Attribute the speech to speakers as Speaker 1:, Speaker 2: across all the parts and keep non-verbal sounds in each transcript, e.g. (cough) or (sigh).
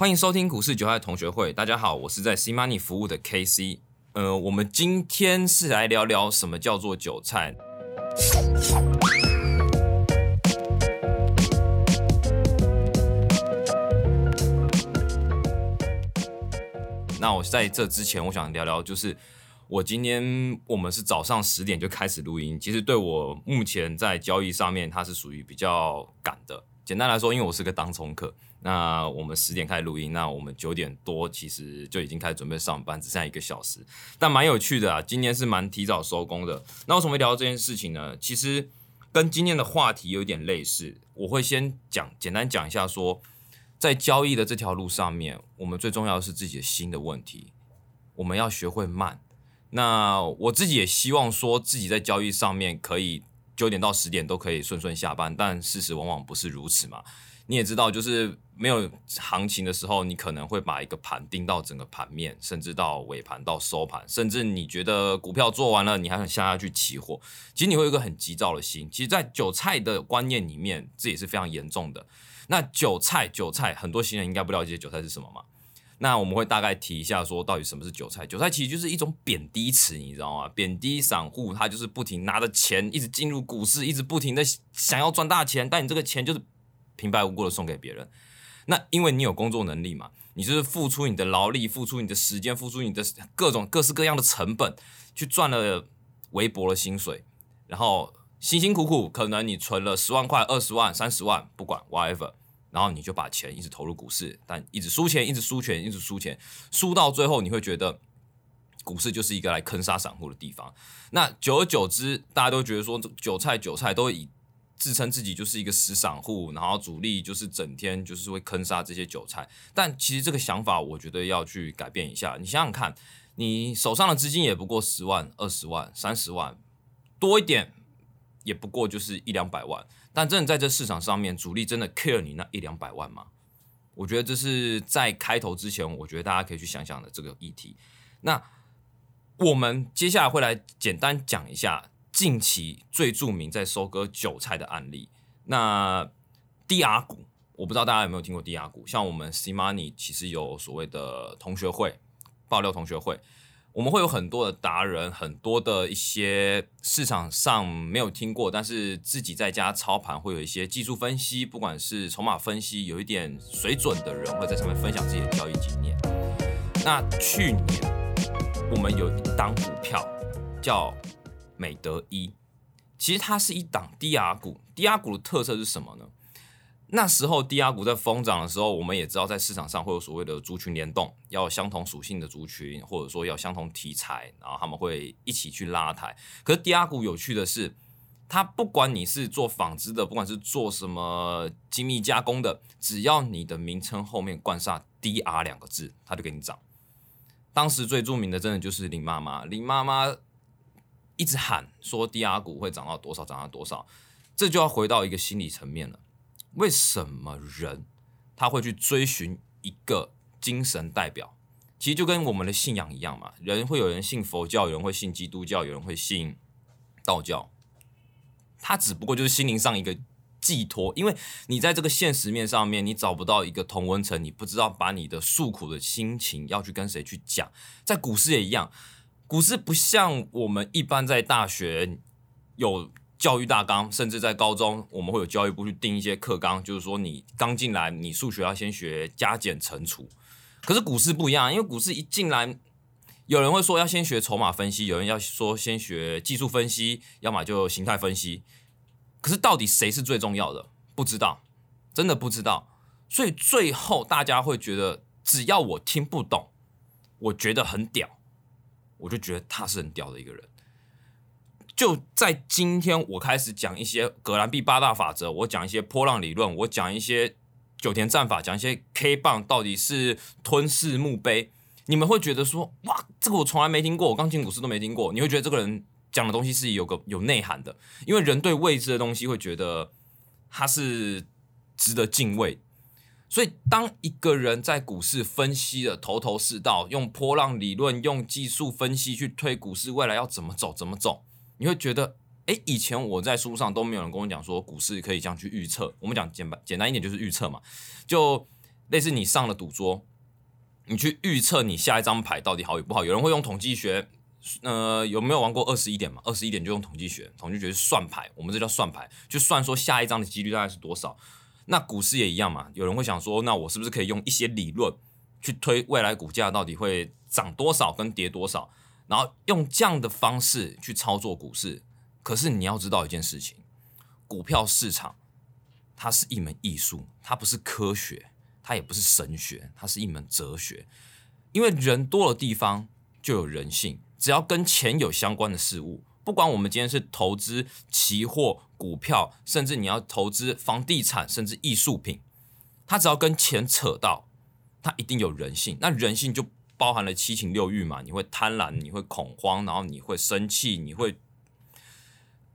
Speaker 1: 欢迎收听股市韭菜同学会。大家好，我是在 C Money 服务的 KC。呃，我们今天是来聊聊什么叫做韭菜。那我在这之前，我想聊聊，就是我今天我们是早上十点就开始录音，其实对我目前在交易上面，它是属于比较赶的。简单来说，因为我是个当冲客。那我们十点开始录音，那我们九点多其实就已经开始准备上班，只剩下一个小时，但蛮有趣的啊。今天是蛮提早收工的。那为什么会聊到这件事情呢？其实跟今天的话题有点类似。我会先讲，简单讲一下，说在交易的这条路上面，我们最重要的是自己的心的问题，我们要学会慢。那我自己也希望说自己在交易上面可以九点到十点都可以顺顺下班，但事实往往不是如此嘛。你也知道，就是没有行情的时候，你可能会把一个盘盯到整个盘面，甚至到尾盘到收盘，甚至你觉得股票做完了，你还想下下去期货，其实你会有一个很急躁的心。其实，在韭菜的观念里面，这也是非常严重的。那韭菜，韭菜，很多新人应该不了解韭菜是什么嘛？那我们会大概提一下，说到底什么是韭菜？韭菜其实就是一种贬低词，你知道吗？贬低散户，他就是不停拿着钱一直进入股市，一直不停的想要赚大钱，但你这个钱就是。平白无故的送给别人，那因为你有工作能力嘛，你就是付出你的劳力，付出你的时间，付出你的各种各式各样的成本，去赚了微薄的薪水，然后辛辛苦苦，可能你存了十万块、二十万、三十万，不管 whatever，然后你就把钱一直投入股市，但一直输钱，一直输钱，一直输钱，输到最后你会觉得股市就是一个来坑杀散户的地方。那久而久之，大家都觉得说韭菜韭菜都以。自称自己就是一个死散户，然后主力就是整天就是会坑杀这些韭菜，但其实这个想法我觉得要去改变一下。你想想看，你手上的资金也不过十万、二十万、三十万，多一点也不过就是一两百万。但真的在这市场上面，主力真的 care 你那一两百万吗？我觉得这是在开头之前，我觉得大家可以去想想的这个议题。那我们接下来会来简单讲一下。近期最著名在收割韭菜的案例，那低 R 股，我不知道大家有没有听过低 R 股。像我们 C Money 其实有所谓的同学会爆料同学会，我们会有很多的达人，很多的一些市场上没有听过，但是自己在家操盘会有一些技术分析，不管是筹码分析有一点水准的人，会在上面分享自己的交易经验。那去年我们有一档股票叫。美德一，其实它是一档低压股。低压股的特色是什么呢？那时候低压股在疯涨的时候，我们也知道在市场上会有所谓的族群联动，要相同属性的族群，或者说要相同题材，然后他们会一起去拉抬。可是低压股有趣的是，它不管你是做纺织的，不管是做什么精密加工的，只要你的名称后面冠上 “DR” 两个字，它就给你涨。当时最著名的真的就是林妈妈，林妈妈。一直喊说低 R 股会涨到多少，涨到多少，这就要回到一个心理层面了。为什么人他会去追寻一个精神代表？其实就跟我们的信仰一样嘛。人会有人信佛教，有人会信基督教，有人会信道教。他只不过就是心灵上一个寄托，因为你在这个现实面上面，你找不到一个同温层，你不知道把你的诉苦的心情要去跟谁去讲。在股市也一样。股市不像我们一般在大学有教育大纲，甚至在高中我们会有教育部去定一些课纲，就是说你刚进来，你数学要先学加减乘除。可是股市不一样，因为股市一进来，有人会说要先学筹码分析，有人要说先学技术分析，要么就形态分析。可是到底谁是最重要的？不知道，真的不知道。所以最后大家会觉得，只要我听不懂，我觉得很屌。我就觉得他是很屌的一个人。就在今天，我开始讲一些格兰币八大法则，我讲一些波浪理论，我讲一些九田战法，讲一些 K 棒到底是吞噬墓碑。你们会觉得说，哇，这个我从来没听过，我刚进股市都没听过。你会觉得这个人讲的东西是有个有内涵的，因为人对未知的东西会觉得他是值得敬畏。所以，当一个人在股市分析的头头是道，用波浪理论、用技术分析去推股市未来要怎么走、怎么走，你会觉得，哎，以前我在书上都没有人跟我讲说股市可以这样去预测。我们讲简简单一点就是预测嘛。就类似你上了赌桌，你去预测你下一张牌到底好与不好。有人会用统计学，呃，有没有玩过二十一点嘛？二十一点就用统计学，统计学是算牌，我们这叫算牌，就算说下一张的几率大概是多少。那股市也一样嘛，有人会想说，那我是不是可以用一些理论去推未来股价到底会涨多少跟跌多少，然后用这样的方式去操作股市？可是你要知道一件事情，股票市场它是一门艺术，它不是科学，它也不是神学，它是一门哲学。因为人多的地方就有人性，只要跟钱有相关的事物，不管我们今天是投资期货、股票，甚至你要投资房地产，甚至艺术品，它只要跟钱扯到，它一定有人性。那人性就包含了七情六欲嘛，你会贪婪，你会恐慌，然后你会生气，你会。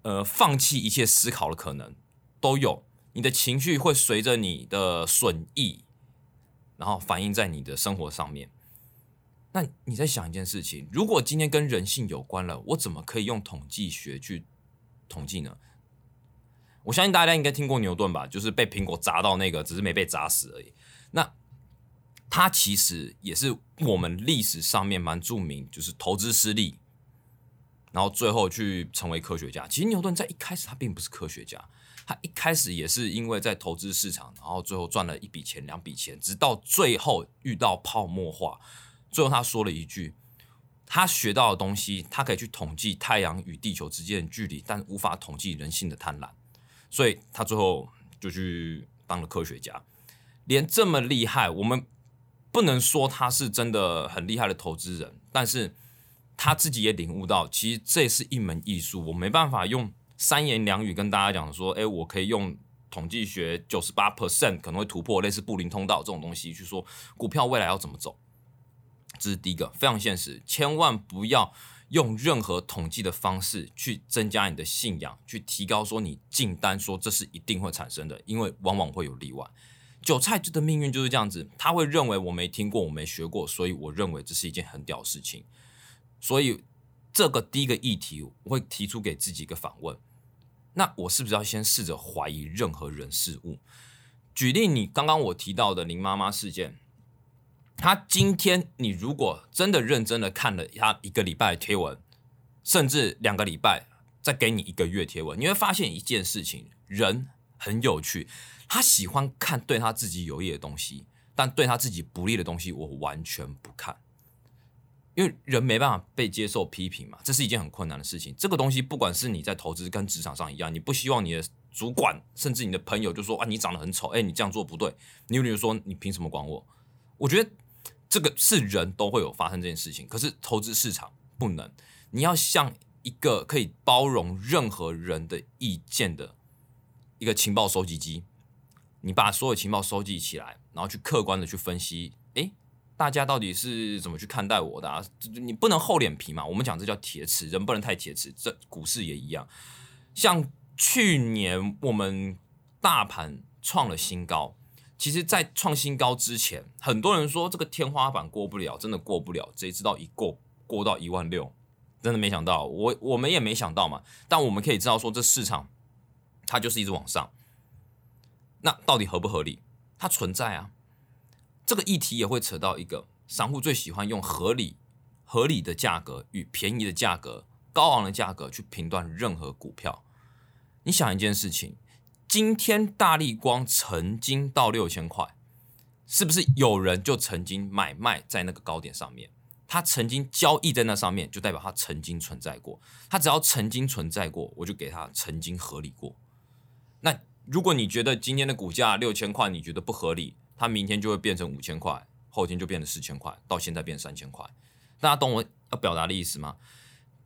Speaker 1: 呃，放弃一切思考的可能都有，你的情绪会随着你的损益，然后反映在你的生活上面。那你在想一件事情：如果今天跟人性有关了，我怎么可以用统计学去统计呢？我相信大家应该听过牛顿吧，就是被苹果砸到那个，只是没被砸死而已。那他其实也是我们历史上面蛮著名，就是投资失利。然后最后去成为科学家。其实牛顿在一开始他并不是科学家，他一开始也是因为在投资市场，然后最后赚了一笔钱、两笔钱，直到最后遇到泡沫化。最后他说了一句：他学到的东西，他可以去统计太阳与地球之间的距离，但无法统计人性的贪婪。所以他最后就去当了科学家。连这么厉害，我们不能说他是真的很厉害的投资人，但是。他自己也领悟到，其实这是一门艺术，我没办法用三言两语跟大家讲说，哎，我可以用统计学九十八 percent 可能会突破类似布林通道这种东西去说股票未来要怎么走。这是第一个，非常现实，千万不要用任何统计的方式去增加你的信仰，去提高说你进单说这是一定会产生的，因为往往会有例外。韭菜的命运就是这样子，他会认为我没听过，我没学过，所以我认为这是一件很屌的事情。所以，这个第一个议题，我会提出给自己一个反问：那我是不是要先试着怀疑任何人事物？举例，你刚刚我提到的林妈妈事件，她今天你如果真的认真的看了她一个礼拜的贴文，甚至两个礼拜，再给你一个月贴文，你会发现一件事情：人很有趣，他喜欢看对他自己有益的东西，但对他自己不利的东西，我完全不看。因为人没办法被接受批评嘛，这是一件很困难的事情。这个东西不管是你在投资跟职场上一样，你不希望你的主管甚至你的朋友就说啊你长得很丑，哎你这样做不对。你比如说你凭什么管我？我觉得这个是人都会有发生这件事情，可是投资市场不能。你要像一个可以包容任何人的意见的一个情报收集机，你把所有情报收集起来，然后去客观的去分析，哎。大家到底是怎么去看待我的？啊？你不能厚脸皮嘛？我们讲这叫铁齿，人不能太铁齿。这股市也一样，像去年我们大盘创了新高，其实，在创新高之前，很多人说这个天花板过不了，真的过不了。谁知道一过过到一万六，真的没想到，我我们也没想到嘛。但我们可以知道说，这市场它就是一直往上。那到底合不合理？它存在啊。这个议题也会扯到一个散户最喜欢用合理、合理的价格与便宜的价格、高昂的价格去评断任何股票。你想一件事情：今天大力光曾经到六千块，是不是有人就曾经买卖在那个高点上面？他曾经交易在那上面，就代表他曾经存在过。他只要曾经存在过，我就给他曾经合理过。那如果你觉得今天的股价六千块，你觉得不合理？它明天就会变成五千块，后天就变成四千块，到现在变三千块。大家懂我要表达的意思吗？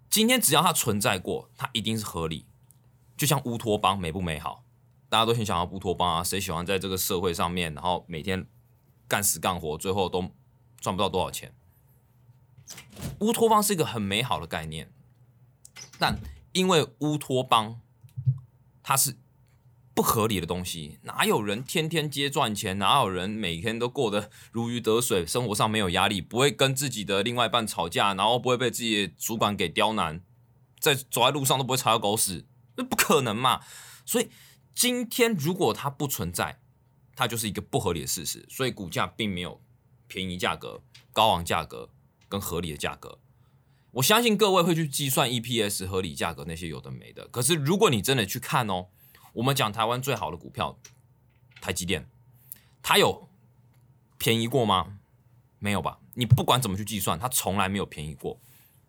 Speaker 1: 今天只要它存在过，它一定是合理。就像乌托邦美不美好？大家都很想要乌托邦啊！谁喜欢在这个社会上面，然后每天干死干活，最后都赚不到多少钱？乌托邦是一个很美好的概念，但因为乌托邦它是。不合理的东西，哪有人天天接赚钱？哪有人每天都过得如鱼得水，生活上没有压力，不会跟自己的另外一半吵架，然后不会被自己的主管给刁难，在走在路上都不会踩到狗屎？那不可能嘛！所以今天如果它不存在，它就是一个不合理的事实，所以股价并没有便宜价格、高昂价格跟合理的价格。我相信各位会去计算 EPS 合理价格那些有的没的。可是如果你真的去看哦，我们讲台湾最好的股票台积电，它有便宜过吗？没有吧？你不管怎么去计算，它从来没有便宜过，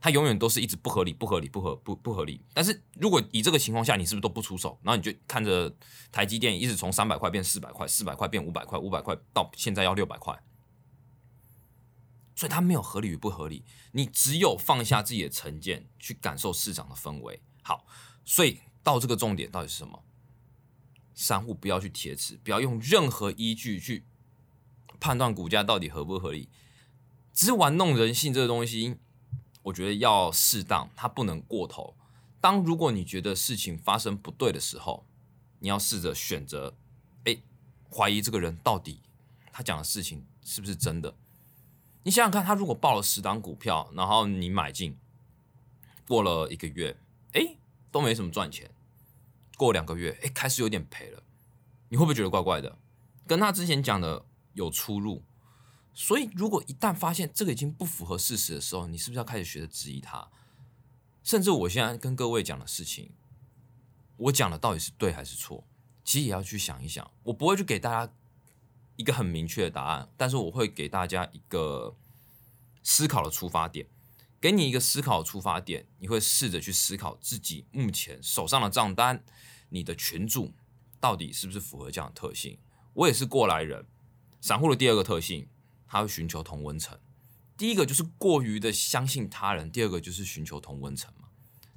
Speaker 1: 它永远都是一直不合理、不合理、不合不不合理。但是如果以这个情况下，你是不是都不出手？然后你就看着台积电一直从三百块变四百块，四百块变五百块，五百块到现在要六百块。所以它没有合理与不合理，你只有放下自己的成见，去感受市场的氛围。好，所以到这个重点到底是什么？散户不要去贴词，不要用任何依据去判断股价到底合不合理，只是玩弄人性这个东西，我觉得要适当，它不能过头。当如果你觉得事情发生不对的时候，你要试着选择，哎，怀疑这个人到底他讲的事情是不是真的。你想想看，他如果报了十档股票，然后你买进，过了一个月，哎，都没什么赚钱；过两个月，哎，开始有点赔了，你会不会觉得怪怪的？跟他之前讲的有出入。所以，如果一旦发现这个已经不符合事实的时候，你是不是要开始学着质疑他？甚至我现在跟各位讲的事情，我讲的到底是对还是错？其实也要去想一想。我不会去给大家。一个很明确的答案，但是我会给大家一个思考的出发点，给你一个思考出发点，你会试着去思考自己目前手上的账单，你的群主到底是不是符合这样的特性？我也是过来人，散户的第二个特性，他会寻求同温层。第一个就是过于的相信他人，第二个就是寻求同温层嘛。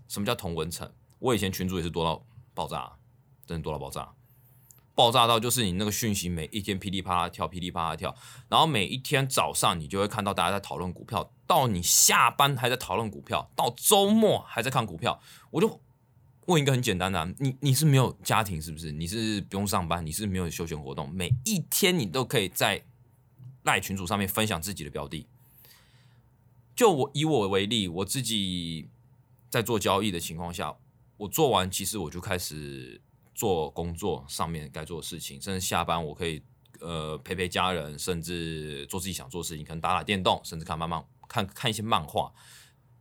Speaker 1: 什么叫同温层？我以前群主也是多到爆炸，真的多到爆炸。爆炸到就是你那个讯息每一天噼里啪啦跳，噼里啪啦跳，然后每一天早上你就会看到大家在讨论股票，到你下班还在讨论股票，到周末还在看股票。我就问一个很简单的：你你是没有家庭是不是？你是不用上班？你是没有休闲活动？每一天你都可以在赖群组上面分享自己的标的。就我以我为例，我自己在做交易的情况下，我做完其实我就开始。做工作上面该做的事情，甚至下班我可以呃陪陪家人，甚至做自己想做的事情，可能打打电动，甚至看慢慢看看一些漫画，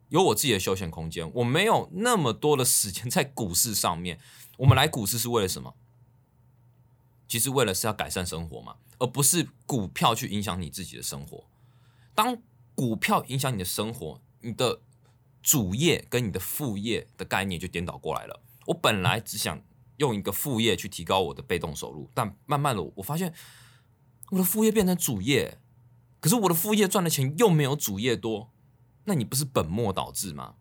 Speaker 1: 有我自己的休闲空间。我没有那么多的时间 (laughs) 在股市上面。我们来股市是为了什么？其实为了是要改善生活嘛，而不是股票去影响你自己的生活。当股票影响你的生活，你的主业跟你的副业的概念就颠倒过来了。我本来只想。用一个副业去提高我的被动收入，但慢慢的我发现我的副业变成主业，可是我的副业赚的钱又没有主业多，那你不是本末倒置吗？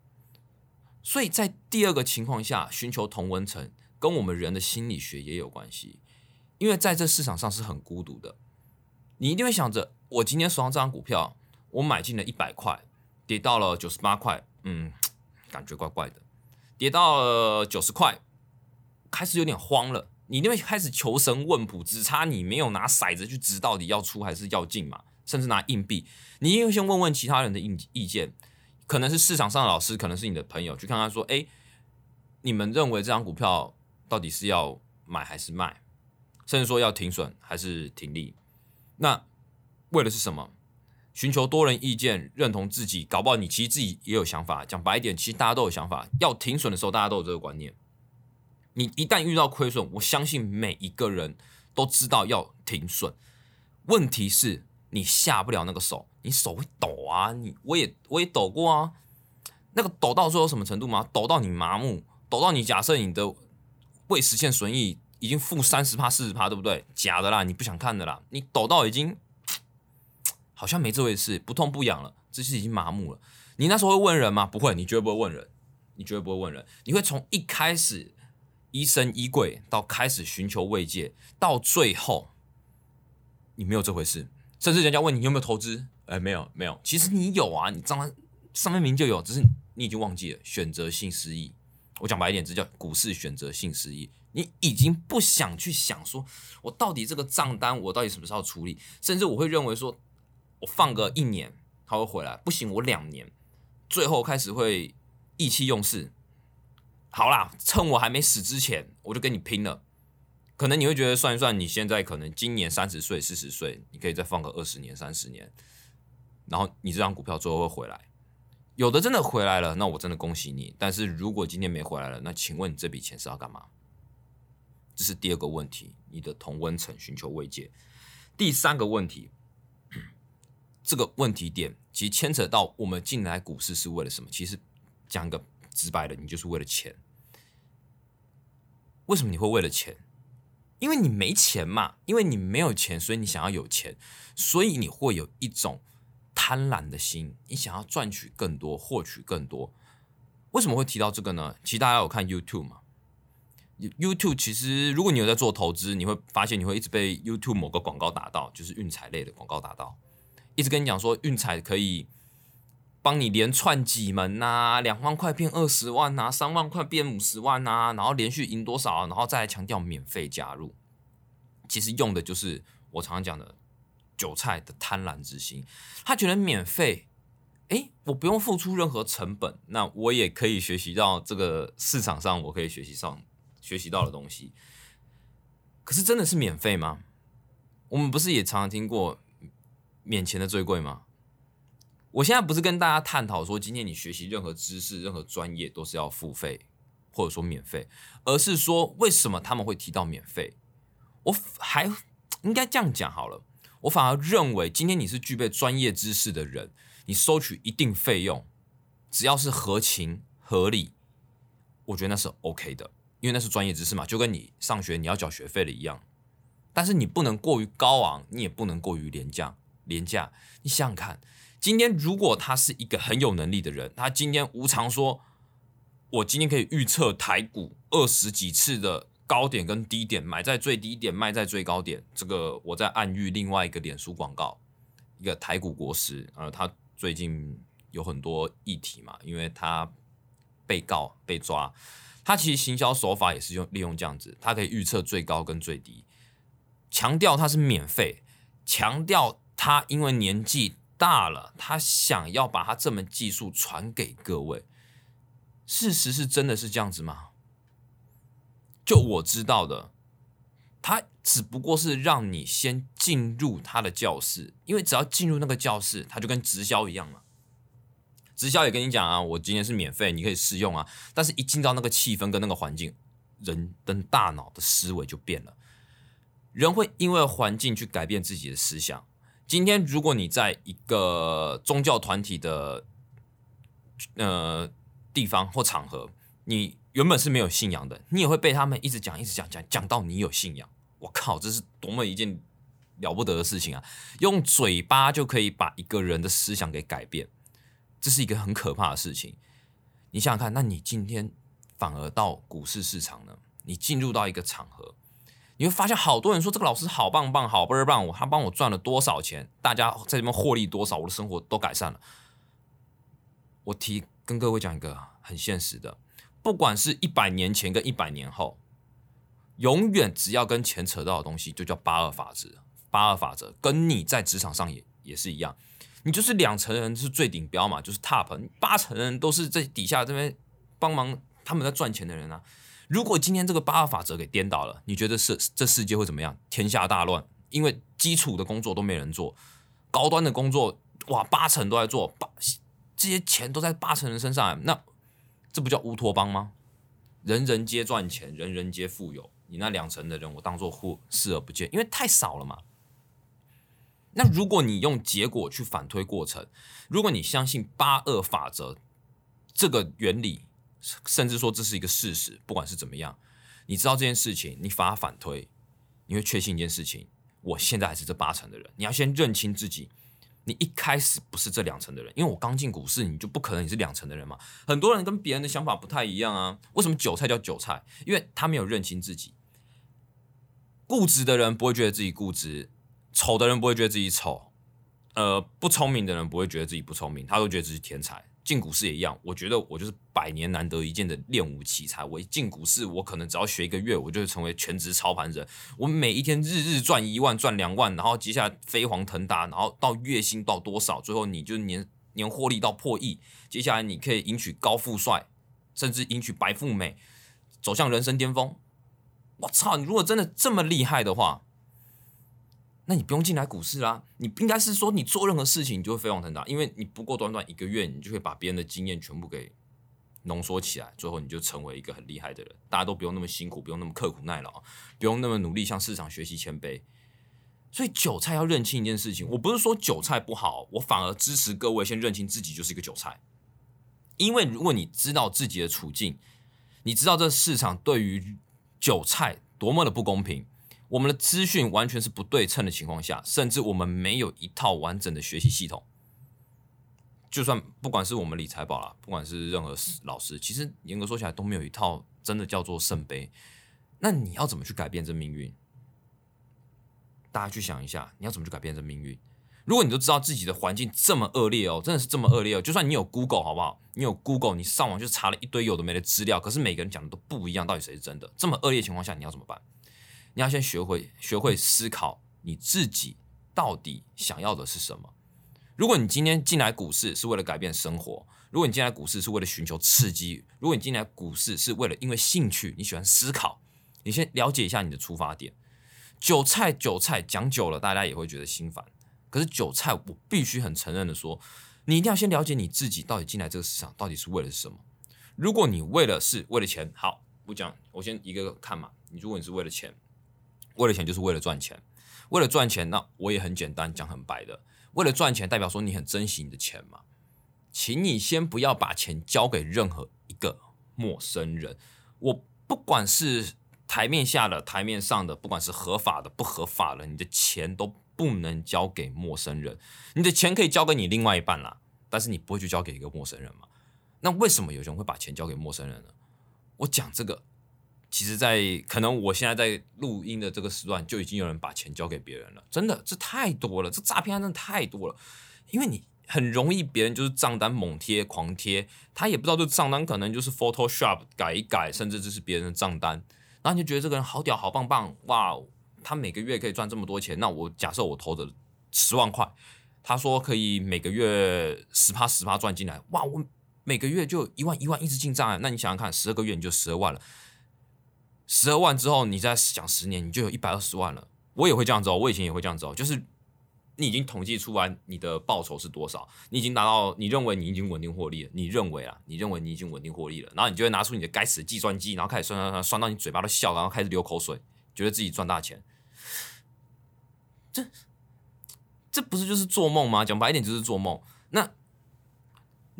Speaker 1: 所以在第二个情况下，寻求同温层跟我们人的心理学也有关系，因为在这市场上是很孤独的，你一定会想着，我今天手上这张股票，我买进了一百块，跌到了九十八块，嗯，(tsk) 感觉怪怪的，跌到了九十块。开始有点慌了，你因为开始求神问卜，只差你没有拿骰子去指到底要出还是要进嘛，甚至拿硬币，你因为先问问其他人的意意见，可能是市场上的老师，可能是你的朋友，去看看说，哎，你们认为这张股票到底是要买还是卖，甚至说要停损还是停利，那为的是什么？寻求多人意见，认同自己，搞不好你其实自己也有想法。讲白一点，其实大家都有想法，要停损的时候，大家都有这个观念。你一旦遇到亏损，我相信每一个人都知道要停损。问题是你下不了那个手，你手会抖啊！你我也我也抖过啊。那个抖到最后什么程度吗？抖到你麻木，抖到你假设你的未实现损益已经负三十趴、四十趴，对不对？假的啦，你不想看的啦。你抖到已经好像没这回事，不痛不痒了，这是已经麻木了。你那时候会问人吗？不会，你绝对不会问人，你绝对不会问人。你会从一开始。疑神疑鬼，到开始寻求慰藉，到最后你没有这回事，甚至人家问你有没有投资，哎，没有，没有。其实你有啊，你账单上面明就有，只是你已经忘记了。选择性失忆，我讲白一点，这叫股市选择性失忆。你已经不想去想说，我到底这个账单我到底什么时候处理？甚至我会认为说，我放个一年他会回来，不行，我两年，最后开始会意气用事。好啦，趁我还没死之前，我就跟你拼了。可能你会觉得算一算，你现在可能今年三十岁、四十岁，你可以再放个二十年、三十年，然后你这张股票最后会回来。有的真的回来了，那我真的恭喜你。但是如果今天没回来了，那请问你这笔钱是要干嘛？这是第二个问题，你的同温层寻求慰藉。第三个问题，(clears throat) 这个问题点其实牵扯到我们进来股市是为了什么？其实讲个直白的，你就是为了钱。为什么你会为了钱？因为你没钱嘛，因为你没有钱，所以你想要有钱，所以你会有一种贪婪的心，你想要赚取更多，获取更多。为什么会提到这个呢？其实大家有看 YouTube 嘛？YouTube 其实如果你有在做投资，你会发现你会一直被 YouTube 某个广告打到，就是运彩类的广告打到，一直跟你讲说运彩可以。帮你连串几门呐，两万块变二十万呐，三万块变五十万呐，然后连续赢多少，然后再来强调免费加入，其实用的就是我常常讲的韭菜的贪婪之心。他觉得免费，哎，我不用付出任何成本，那我也可以学习到这个市场上我可以学习上学习到的东西。可是真的是免费吗？我们不是也常常听过免钱的最贵吗？我现在不是跟大家探讨说，今天你学习任何知识、任何专业都是要付费，或者说免费，而是说为什么他们会提到免费？我还应该这样讲好了，我反而认为，今天你是具备专业知识的人，你收取一定费用，只要是合情合理，我觉得那是 OK 的，因为那是专业知识嘛，就跟你上学你要缴学费的一样。但是你不能过于高昂，你也不能过于廉价。廉价，你想想看。今天如果他是一个很有能力的人，他今天无偿说，我今天可以预测台股二十几次的高点跟低点，买在最低点，卖在最高点。这个我在暗喻另外一个脸书广告，一个台股国师，呃，他最近有很多议题嘛，因为他被告被抓，他其实行销手法也是用利用这样子，他可以预测最高跟最低，强调他是免费，强调他因为年纪。大了，他想要把他这门技术传给各位。事实是真的是这样子吗？就我知道的，他只不过是让你先进入他的教室，因为只要进入那个教室，他就跟直销一样了。直销也跟你讲啊，我今天是免费，你可以试用啊。但是一进到那个气氛跟那个环境，人跟大脑的思维就变了，人会因为环境去改变自己的思想。今天，如果你在一个宗教团体的呃地方或场合，你原本是没有信仰的，你也会被他们一直讲、一直讲、讲讲到你有信仰。我靠，这是多么一件了不得的事情啊！用嘴巴就可以把一个人的思想给改变，这是一个很可怕的事情。你想想看，那你今天反而到股市市场呢？你进入到一个场合。你会发现，好多人说这个老师好棒棒，好倍儿棒，我他帮我赚了多少钱，大家在这边获利多少，我的生活都改善了。我提跟各位讲一个很现实的，不管是一百年前跟一百年后，永远只要跟钱扯到的东西，就叫八二法则。八二法则跟你在职场上也也是一样，你就是两层人是最顶标嘛，就是 top，八成人都是在底下这边帮忙，他们在赚钱的人啊。如果今天这个八二法则给颠倒了，你觉得是这世界会怎么样？天下大乱，因为基础的工作都没人做，高端的工作哇八成都在做，八这些钱都在八成人身上，那这不叫乌托邦吗？人人皆赚钱，人人皆富有，你那两成的人我当做忽视而不见，因为太少了嘛。那如果你用结果去反推过程，如果你相信八二法则这个原理。甚至说这是一个事实，不管是怎么样，你知道这件事情，你反而反推，你会确信一件事情：我现在还是这八成的人。你要先认清自己，你一开始不是这两成的人，因为我刚进股市，你就不可能你是两成的人嘛。很多人跟别人的想法不太一样啊。为什么韭菜叫韭菜？因为他没有认清自己。固执的人不会觉得自己固执，丑的人不会觉得自己丑，呃，不聪明的人不会觉得自己不聪明，他都觉得自己天才。进股市也一样，我觉得我就是百年难得一见的练武奇才。我一进股市，我可能只要学一个月，我就会成为全职操盘人。我每一天日日赚一万、赚两万，然后接下来飞黄腾达，然后到月薪到多少，最后你就年年获利到破亿。接下来你可以迎娶高富帅，甚至迎娶白富美，走向人生巅峰。我操！你如果真的这么厉害的话，那你不用进来股市啦。你不应该是说，你做任何事情你就会飞黄腾达，因为你不过短短一个月，你就会把别人的经验全部给浓缩起来，最后你就成为一个很厉害的人。大家都不用那么辛苦，不用那么刻苦耐劳，不用那么努力向市场学习谦卑。所以韭菜要认清一件事情，我不是说韭菜不好，我反而支持各位先认清自己就是一个韭菜。因为如果你知道自己的处境，你知道这市场对于韭菜多么的不公平，我们的资讯完全是不对称的情况下，甚至我们没有一套完整的学习系统。就算不管是我们理财宝啦，不管是任何老师，其实严格说起来都没有一套真的叫做圣杯。那你要怎么去改变这命运？大家去想一下，你要怎么去改变这命运？如果你都知道自己的环境这么恶劣哦，真的是这么恶劣哦，就算你有 Google 好不好？你有 Google，你上网就查了一堆有的没的资料，可是每个人讲的都不一样，到底谁是真的？这么恶劣情况下，你要怎么办？你要先学会学会思考你自己到底想要的是什么。如果你今天进来股市是为了改变生活，如果你进来股市是为了寻求刺激，如果你进来股市是为了因为兴趣，你喜欢思考，你先了解一下你的出发点。韭菜，韭菜讲久了，大家也会觉得心烦。可是韭菜，我必须很承认的说，你一定要先了解你自己到底进来这个市场到底是为了什么。如果你为了是为了钱，好，我讲，我先一个个看嘛。你如果你是为了钱，为了钱就是为了赚钱，为了赚钱，那我也很简单讲很白的，为了赚钱代表说你很珍惜你的钱嘛。请你先不要把钱交给任何一个陌生人。我不管是。台面下的、台面上的，不管是合法的、不合法的，你的钱都不能交给陌生人。你的钱可以交给你另外一半啦，但是你不会去交给一个陌生人嘛？那为什么有人会把钱交给陌生人呢？我讲这个，其实，在可能我现在在录音的这个时段，就已经有人把钱交给别人了。真的，这太多了，这诈骗案真的太多了。因为你很容易，别人就是账单猛贴、狂贴，他也不知道这账单可能就是 Photoshop 改一改，甚至这是别人的账单。然后你就觉得这个人好屌好棒棒哇！他每个月可以赚这么多钱，那我假设我投的十万块，他说可以每个月十趴十趴赚进来，哇！我每个月就一万一万一直进账，那你想想看，十二个月你就十二万了，十二万之后你再想十年，你就有一百二十万了。我也会这样子哦，我以前也会这样子哦，就是。你已经统计出来你的报酬是多少？你已经达到你认为你已经稳定获利了。你认为啊，你认为你已经稳定获利了，然后你就会拿出你的该死的计算机，然后开始算算算，算到你嘴巴都笑，然后开始流口水，觉得自己赚大钱。这这不是就是做梦吗？讲白一点就是做梦。那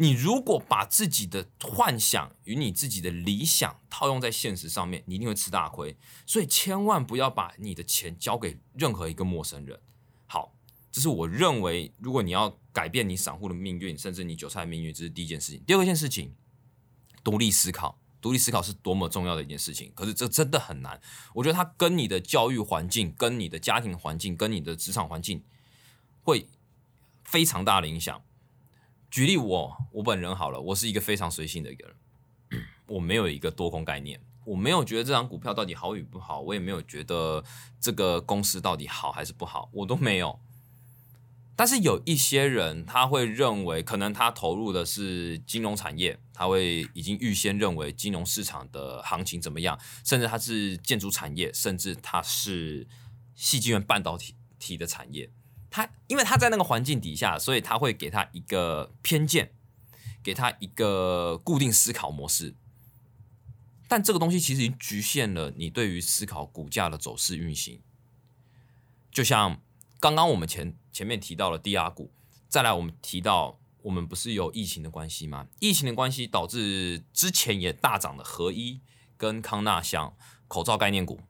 Speaker 1: 你如果把自己的幻想与你自己的理想套用在现实上面，你一定会吃大亏。所以千万不要把你的钱交给任何一个陌生人。好。这是我认为，如果你要改变你散户的命运，甚至你韭菜的命运，这是第一件事情。第二件事情，独立思考。独立思考是多么重要的一件事情。可是这真的很难。我觉得它跟你的教育环境、跟你的家庭环境、跟你的职场环境会非常大的影响。举例我，我本人好了，我是一个非常随性的一个人，(clears throat) 我没有一个多空概念，我没有觉得这张股票到底好与不好，我也没有觉得这个公司到底好还是不好，我都没有。但是有一些人，他会认为，可能他投入的是金融产业，他会已经预先认为金融市场的行情怎么样，甚至他是建筑产业，甚至他是细晶圆半导体体的产业，他因为他在那个环境底下，所以他会给他一个偏见，给他一个固定思考模式。但这个东西其实已经局限了你对于思考股价的走势运行，就像。刚刚我们前前面提到了低压股，再来我们提到我们不是有疫情的关系吗？疫情的关系导致之前也大涨的合一跟康纳香口罩概念股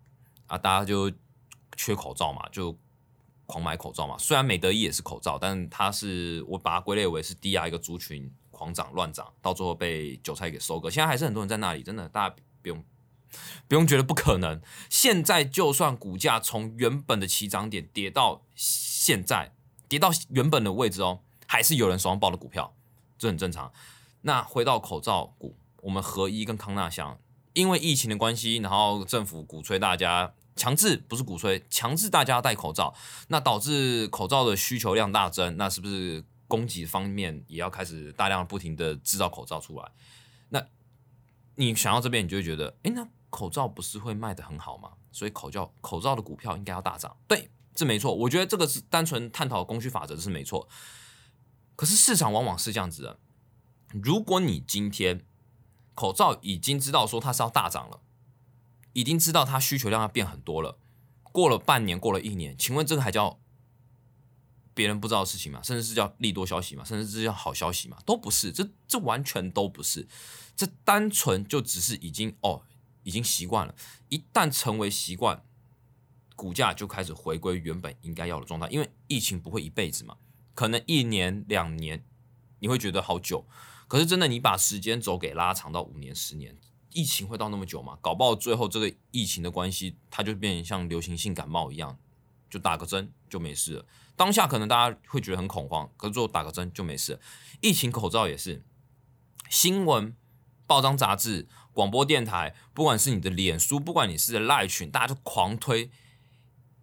Speaker 1: 啊，大家就缺口罩嘛，就狂买口罩嘛。虽然美德一也是口罩，但它是我把它归类为是低压一个族群狂涨乱涨，到最后被韭菜给收割。现在还是很多人在那里，真的大家不用。不用觉得不可能，现在就算股价从原本的起涨点跌到现在，跌到原本的位置哦，还是有人手上抱的股票，这很正常。那回到口罩股，我们合一跟康纳香，因为疫情的关系，然后政府鼓吹大家强制，不是鼓吹，强制大家戴口罩，那导致口罩的需求量大增，那是不是供给方面也要开始大量不停的制造口罩出来？那你想到这边，你就会觉得，哎，那。口罩不是会卖的很好吗？所以口罩口罩的股票应该要大涨。对，这没错。我觉得这个是单纯探讨供需法则，是没错。可是市场往往是这样子的：如果你今天口罩已经知道说它是要大涨了，已经知道它需求量要变很多了，过了半年，过了一年，请问这个还叫别人不知道的事情吗？甚至是叫利多消息吗？甚至是叫好消息吗？都不是，这这完全都不是。这单纯就只是已经哦，已经习惯了。一旦成为习惯，股价就开始回归原本应该要的状态。因为疫情不会一辈子嘛，可能一年两年你会觉得好久，可是真的你把时间轴给拉长到五年、十年，疫情会到那么久吗？搞不好最后这个疫情的关系，它就变成像流行性感冒一样，就打个针就没事了。当下可能大家会觉得很恐慌，可是最后打个针就没事。疫情口罩也是新闻。报章杂志、广播电台，不管是你的脸书，不管你是赖群，大家就狂推。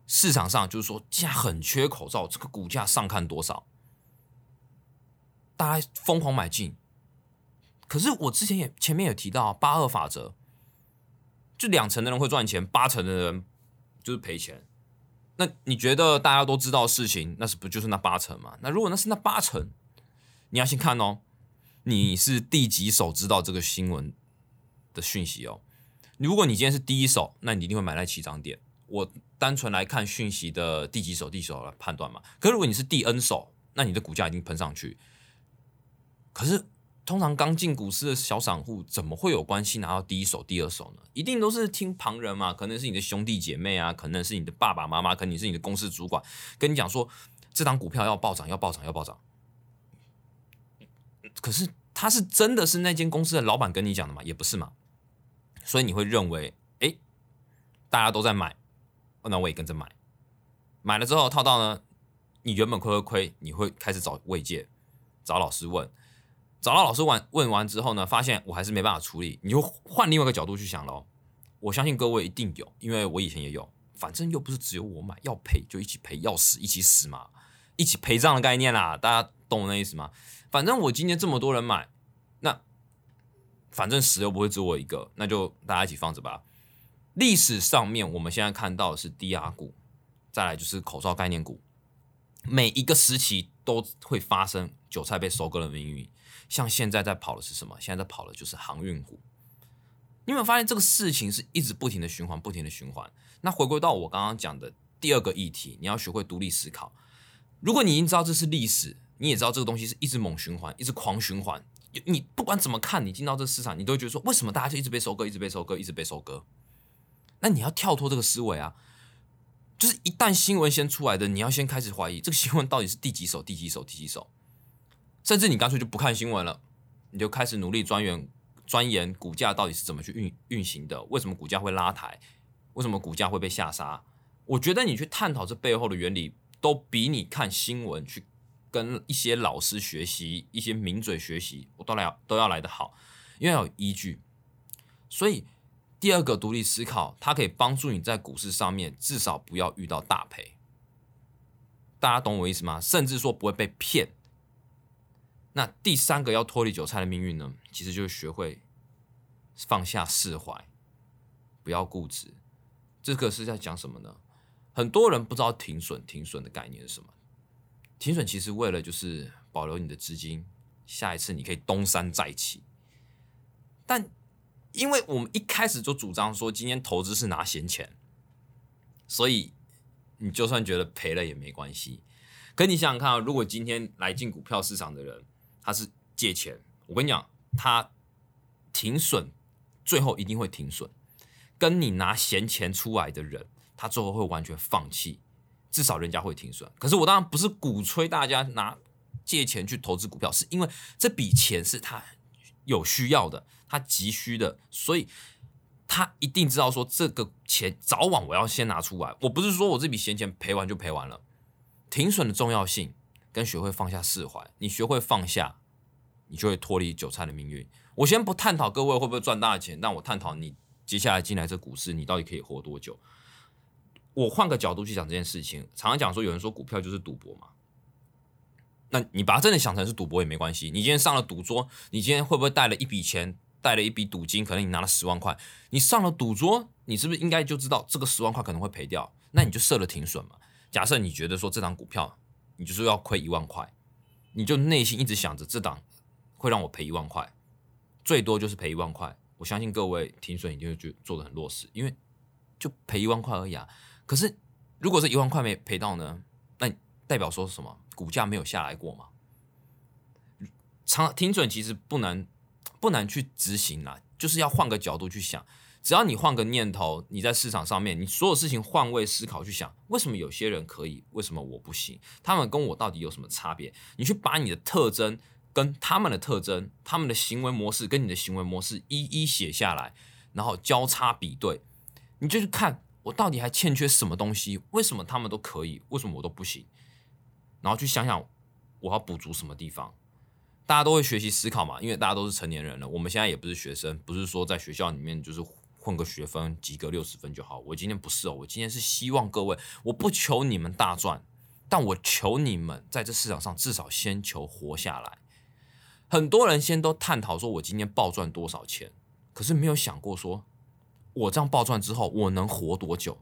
Speaker 1: 市场上就是说，现在很缺口罩，这个股价上看多少，大家疯狂买进。可是我之前也前面有提到八二法则，就两成的人会赚钱，八成的人就是赔钱。那你觉得大家都知道事情，那是不就是那八成吗？那如果那是那八成，你要先看哦。你是第几手知道这个新闻的讯息哦？如果你今天是第一手，那你一定会买在起涨点。我单纯来看讯息的第几手、第几手来判断嘛。可如果你是第 N 手，那你的股价已经喷上去。可是通常刚进股市的小散户，怎么会有关系拿到第一手、第二手呢？一定都是听旁人嘛，可能是你的兄弟姐妹啊，可能是你的爸爸妈妈，可能是你的公司主管跟你讲说，这张股票要暴涨，要暴涨，要暴涨。可是。他是真的是那间公司的老板跟你讲的吗？也不是嘛，所以你会认为，哎，大家都在买，那我也跟着买。买了之后套到呢，你原本亏亏亏，你会开始找慰藉，找老师问，找到老师完问完之后呢，发现我还是没办法处理，你就换另外一个角度去想喽。我相信各位一定有，因为我以前也有，反正又不是只有我买，要赔就一起赔，要死一起死嘛，一起陪葬的概念啦，大家懂我那意思吗？反正我今天这么多人买，那反正死又不会只我一个，那就大家一起放着吧。历史上面我们现在看到的是低压股，再来就是口罩概念股，每一个时期都会发生韭菜被收割的命运。像现在在跑的是什么？现在在跑的就是航运股。你有没有发现这个事情是一直不停的循环，不停的循环？那回归到我刚刚讲的第二个议题，你要学会独立思考。如果你已经知道这是历史。你也知道这个东西是一直猛循环，一直狂循环。你不管怎么看，你进到这市场，你都会觉得说，为什么大家就一直被收割，一直被收割，一直被收割？那你要跳脱这个思维啊！就是一旦新闻先出来的，你要先开始怀疑这个新闻到底是第几手、第几手、第几手，甚至你干脆就不看新闻了，你就开始努力钻研钻研股价到底是怎么去运运行的，为什么股价会拉抬，为什么股价会被下杀？我觉得你去探讨这背后的原理，都比你看新闻去。跟一些老师学习，一些名嘴学习，我都来都要来得好，因为有依据。所以第二个独立思考，它可以帮助你在股市上面至少不要遇到大赔。大家懂我意思吗？甚至说不会被骗。那第三个要脱离韭菜的命运呢？其实就是学会放下释怀，不要固执。这个是在讲什么呢？很多人不知道停损，停损的概念是什么？停损其实为了就是保留你的资金，下一次你可以东山再起。但因为我们一开始就主张说今天投资是拿闲钱，所以你就算觉得赔了也没关系。可你想想看啊，如果今天来进股票市场的人他是借钱，我跟你讲，他停损最后一定会停损，跟你拿闲钱出来的人，他最后会完全放弃。至少人家会停损，可是我当然不是鼓吹大家拿借钱去投资股票，是因为这笔钱是他有需要的，他急需的，所以他一定知道说这个钱早晚我要先拿出来。我不是说我这笔闲钱赔完就赔完了，停损的重要性跟学会放下释怀，你学会放下，你就会脱离韭菜的命运。我先不探讨各位会不会赚大钱，但我探讨你接下来进来这股市，你到底可以活多久。我换个角度去讲这件事情，常常讲说有人说股票就是赌博嘛，那你把它真的想成是赌博也没关系。你今天上了赌桌，你今天会不会带了一笔钱带了一笔赌金，可能你拿了十万块，你上了赌桌，你是不是应该就知道这个十万块可能会赔掉？那你就设了停损嘛。假设你觉得说这档股票你就是要亏一万块，你就内心一直想着这档会让我赔一万块，最多就是赔一万块。我相信各位停损一定会就做的很落实，因为就赔一万块而已啊。可是如果是一万块没赔到呢？那代表说什么？股价没有下来过嘛？长停损其实不难。不难去执行啦，就是要换个角度去想。只要你换个念头，你在市场上面，你所有事情换位思考去想，为什么有些人可以，为什么我不行？他们跟我到底有什么差别？你去把你的特征跟他们的特征、他们的行为模式跟你的行为模式一一写下来，然后交叉比对，你就去看我到底还欠缺什么东西？为什么他们都可以，为什么我都不行？然后去想想我要补足什么地方。大家都会学习思考嘛，因为大家都是成年人了。我们现在也不是学生，不是说在学校里面就是混个学分，及格六十分就好。我今天不是哦，我今天是希望各位，我不求你们大赚，但我求你们在这市场上至少先求活下来。很多人先都探讨说我今天暴赚多少钱，可是没有想过说我这样暴赚之后我能活多久。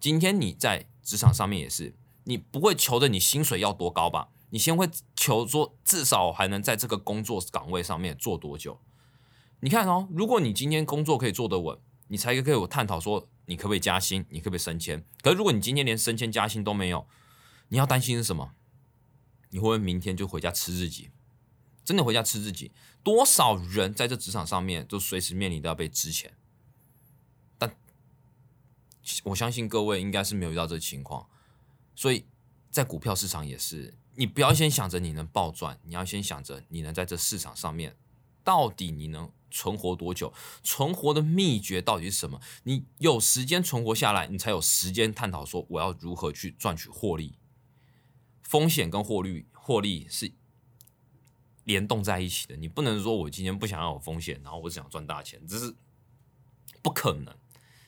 Speaker 1: 今天你在职场上面也是，你不会求着你薪水要多高吧？你先会求说，至少还能在这个工作岗位上面做多久？你看哦，如果你今天工作可以做得稳，你才可以我探讨说，你可不可以加薪，你可不可以升迁？可是如果你今天连升迁加薪都没有，你要担心是什么？你会不会明天就回家吃自己？真的回家吃自己？多少人在这职场上面都随时面临都要被支钱？但我相信各位应该是没有遇到这个情况，所以在股票市场也是。你不要先想着你能暴赚，你要先想着你能在这市场上面，到底你能存活多久？存活的秘诀到底是什么？你有时间存活下来，你才有时间探讨说我要如何去赚取获利。风险跟获利，获利是联动在一起的。你不能说我今天不想要有风险，然后我只想赚大钱，这是不可能。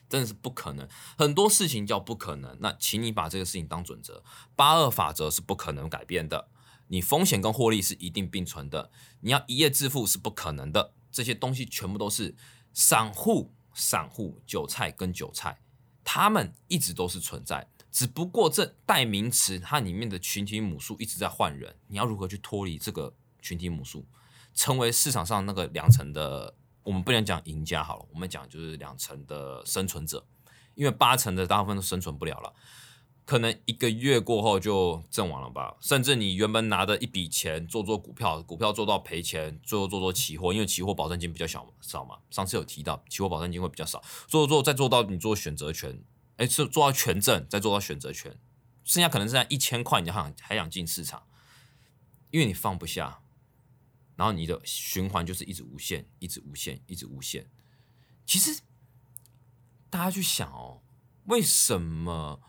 Speaker 1: 真的是不可能，很多事情叫不可能。那请你把这个事情当准则，八二法则是不可能改变的。你风险跟获利是一定并存的，你要一夜致富是不可能的。这些东西全部都是散户、散户、韭菜跟韭菜，他们一直都是存在，只不过这代名词它里面的群体母数一直在换人。你要如何去脱离这个群体母数，成为市场上那个两层的？我们不能讲赢家好了，我们讲就是两成的生存者，因为八成的大部分都生存不了了，可能一个月过后就阵亡了吧。甚至你原本拿的一笔钱做做股票，股票做到赔钱，最后做做期货，因为期货保证金比较小少嘛。上次有提到期货保证金会比较少，做做再做到你做选择权，哎，是做到权证，再做到选择权，剩下可能剩下一千块，你还想还想进市场，因为你放不下。然后你的循环就是一直无限，一直无限，一直无限。其实大家去想哦，为什么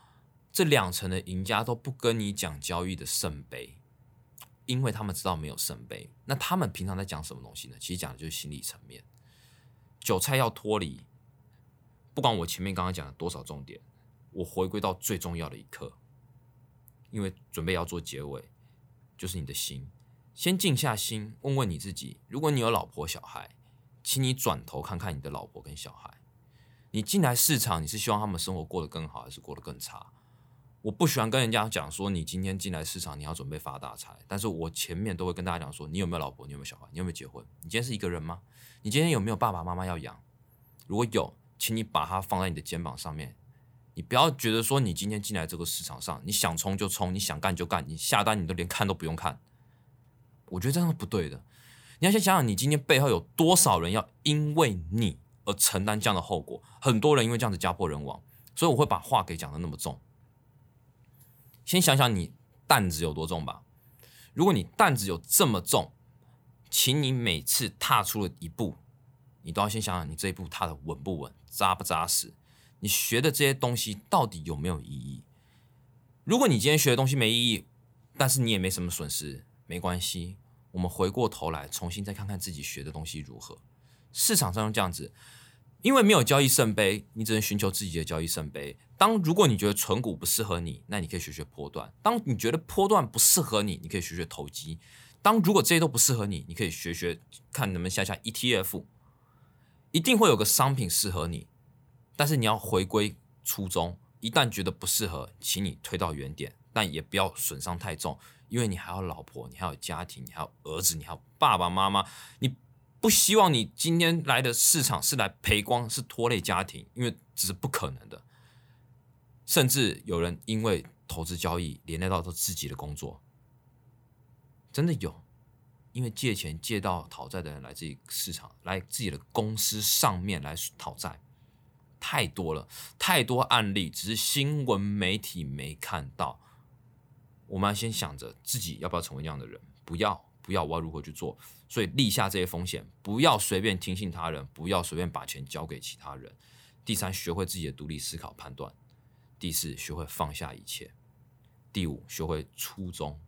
Speaker 1: 这两层的赢家都不跟你讲交易的圣杯？因为他们知道没有圣杯。那他们平常在讲什么东西呢？其实讲的就是心理层面。韭菜要脱离，不管我前面刚刚讲了多少重点，我回归到最重要的一刻，因为准备要做结尾，就是你的心。先静下心，问问你自己：如果你有老婆小孩，请你转头看看你的老婆跟小孩。你进来市场，你是希望他们生活过得更好，还是过得更差？我不喜欢跟人家讲说，你今天进来市场，你要准备发大财。但是我前面都会跟大家讲说，你有没有老婆？你有没有小孩？你有没有结婚？你今天是一个人吗？你今天有没有爸爸妈妈要养？如果有，请你把它放在你的肩膀上面。你不要觉得说，你今天进来这个市场上，你想冲就冲，你想干就干，你下单你都连看都不用看。我觉得这样是不对的。你要先想想，你今天背后有多少人要因为你而承担这样的后果？很多人因为这样子家破人亡，所以我会把话给讲的那么重。先想想你担子有多重吧。如果你担子有这么重，请你每次踏出了一步，你都要先想想你这一步踏的稳不稳、扎不扎实。你学的这些东西到底有没有意义？如果你今天学的东西没意义，但是你也没什么损失。没关系，我们回过头来重新再看看自己学的东西如何。市场上这样子，因为没有交易圣杯，你只能寻求自己的交易圣杯。当如果你觉得纯股不适合你，那你可以学学波段；当你觉得波段不适合你，你可以学学投机；当如果这些都不适合你，你可以学学看能不能下下 ETF，一定会有个商品适合你，但是你要回归初衷。一旦觉得不适合，请你推到原点，但也不要损伤太重，因为你还有老婆，你还有家庭，你还有儿子，你还有爸爸妈妈，你不希望你今天来的市场是来赔光，是拖累家庭，因为这是不可能的。甚至有人因为投资交易连累到他自己的工作，真的有，因为借钱借到讨债的人来自己市场，来自己的公司上面来讨债。太多了，太多案例，只是新闻媒体没看到。我们要先想着自己要不要成为这样的人，不要，不要，我要如何去做？所以立下这些风险，不要随便听信他人，不要随便把钱交给其他人。第三，学会自己的独立思考判断。第四，学会放下一切。第五，学会初衷，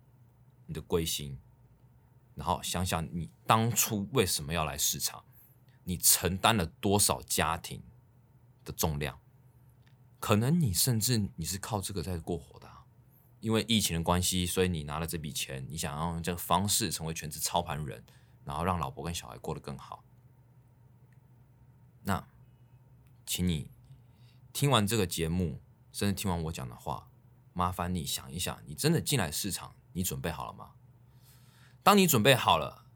Speaker 1: 你的归心。然后想想你当初为什么要来市场，你承担了多少家庭。的重量，可能你甚至你是靠这个在过活的，因为疫情的关系，所以你拿了这笔钱，你想要用这个方式成为全职操盘人，然后让老婆跟小孩过得更好。那，请你听完这个节目，甚至听完我讲的话，麻烦你想一想，你真的进来市场，你准备好了吗？当你准备好了，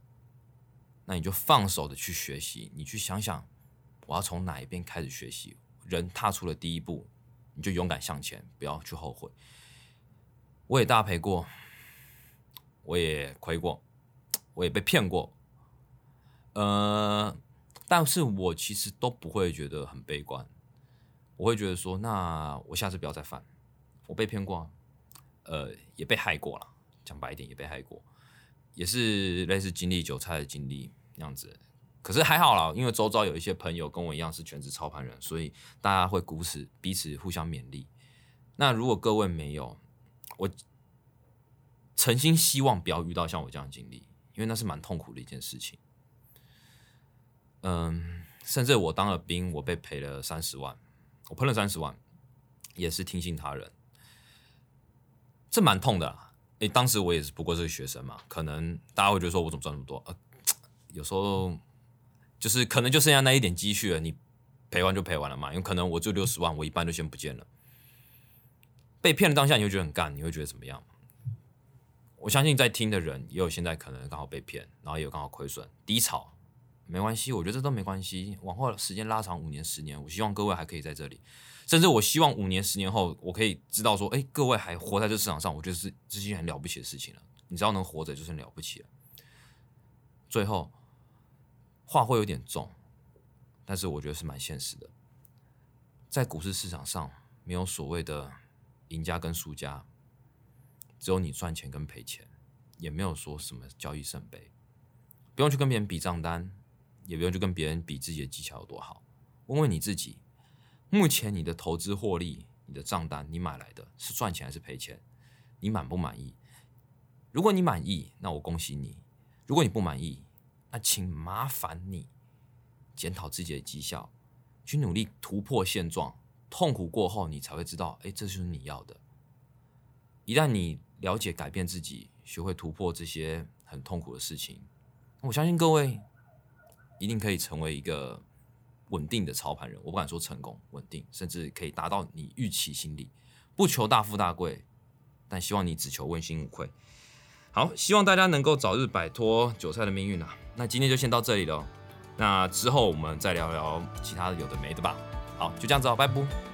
Speaker 1: 那你就放手的去学习，你去想想，我要从哪一边开始学习。人踏出了第一步，你就勇敢向前，不要去后悔。我也大赔过，我也亏过，我也被骗过，呃，但是我其实都不会觉得很悲观，我会觉得说，那我下次不要再犯。我被骗过，呃，也被害过了，讲白一点，也被害过，也是类似经历韭菜的经历那样子。可是还好啦，因为周遭有一些朋友跟我一样是全职操盘人，所以大家会鼓持彼此互相勉励。那如果各位没有，我诚心希望不要遇到像我这样的经历，因为那是蛮痛苦的一件事情。嗯，甚至我当了兵，我被赔了三十万，我喷了三十万，也是听信他人，这蛮痛的。诶，当时我也是不过是个学生嘛，可能大家会觉得说我怎么赚那么多？呃，有时候。就是可能就剩下那一点积蓄了，你赔完就赔完了嘛。因为可能我就六十万，我一半就先不见了。被骗的当下，你会觉得很干，你会觉得怎么样？我相信在听的人也有现在可能刚好被骗，然后也有刚好亏损低潮，没关系，我觉得这都没关系。往后时间拉长五年、十年，我希望各位还可以在这里，甚至我希望五年、十年后，我可以知道说，哎，各位还活在这市场上，我觉得是这是一件很了不起的事情了。你只要能活着，就是很了不起了。最后。话会有点重，但是我觉得是蛮现实的。在股市市场上，没有所谓的赢家跟输家，只有你赚钱跟赔钱，也没有说什么交易圣杯。不用去跟别人比账单，也不用去跟别人比自己的技巧有多好。问问你自己，目前你的投资获利、你的账单，你买来的是赚钱还是赔钱？你满不满意？如果你满意，那我恭喜你；如果你不满意，那请麻烦你检讨自己的绩效，去努力突破现状。痛苦过后，你才会知道，哎，这就是你要的。一旦你了解、改变自己，学会突破这些很痛苦的事情，我相信各位一定可以成为一个稳定的操盘人。我不敢说成功、稳定，甚至可以达到你预期心理。不求大富大贵，但希望你只求问心无愧。好，希望大家能够早日摆脱韭菜的命运啊！那今天就先到这里了，那之后我们再聊聊其他的有的没的吧。好，就这样子哦，拜拜。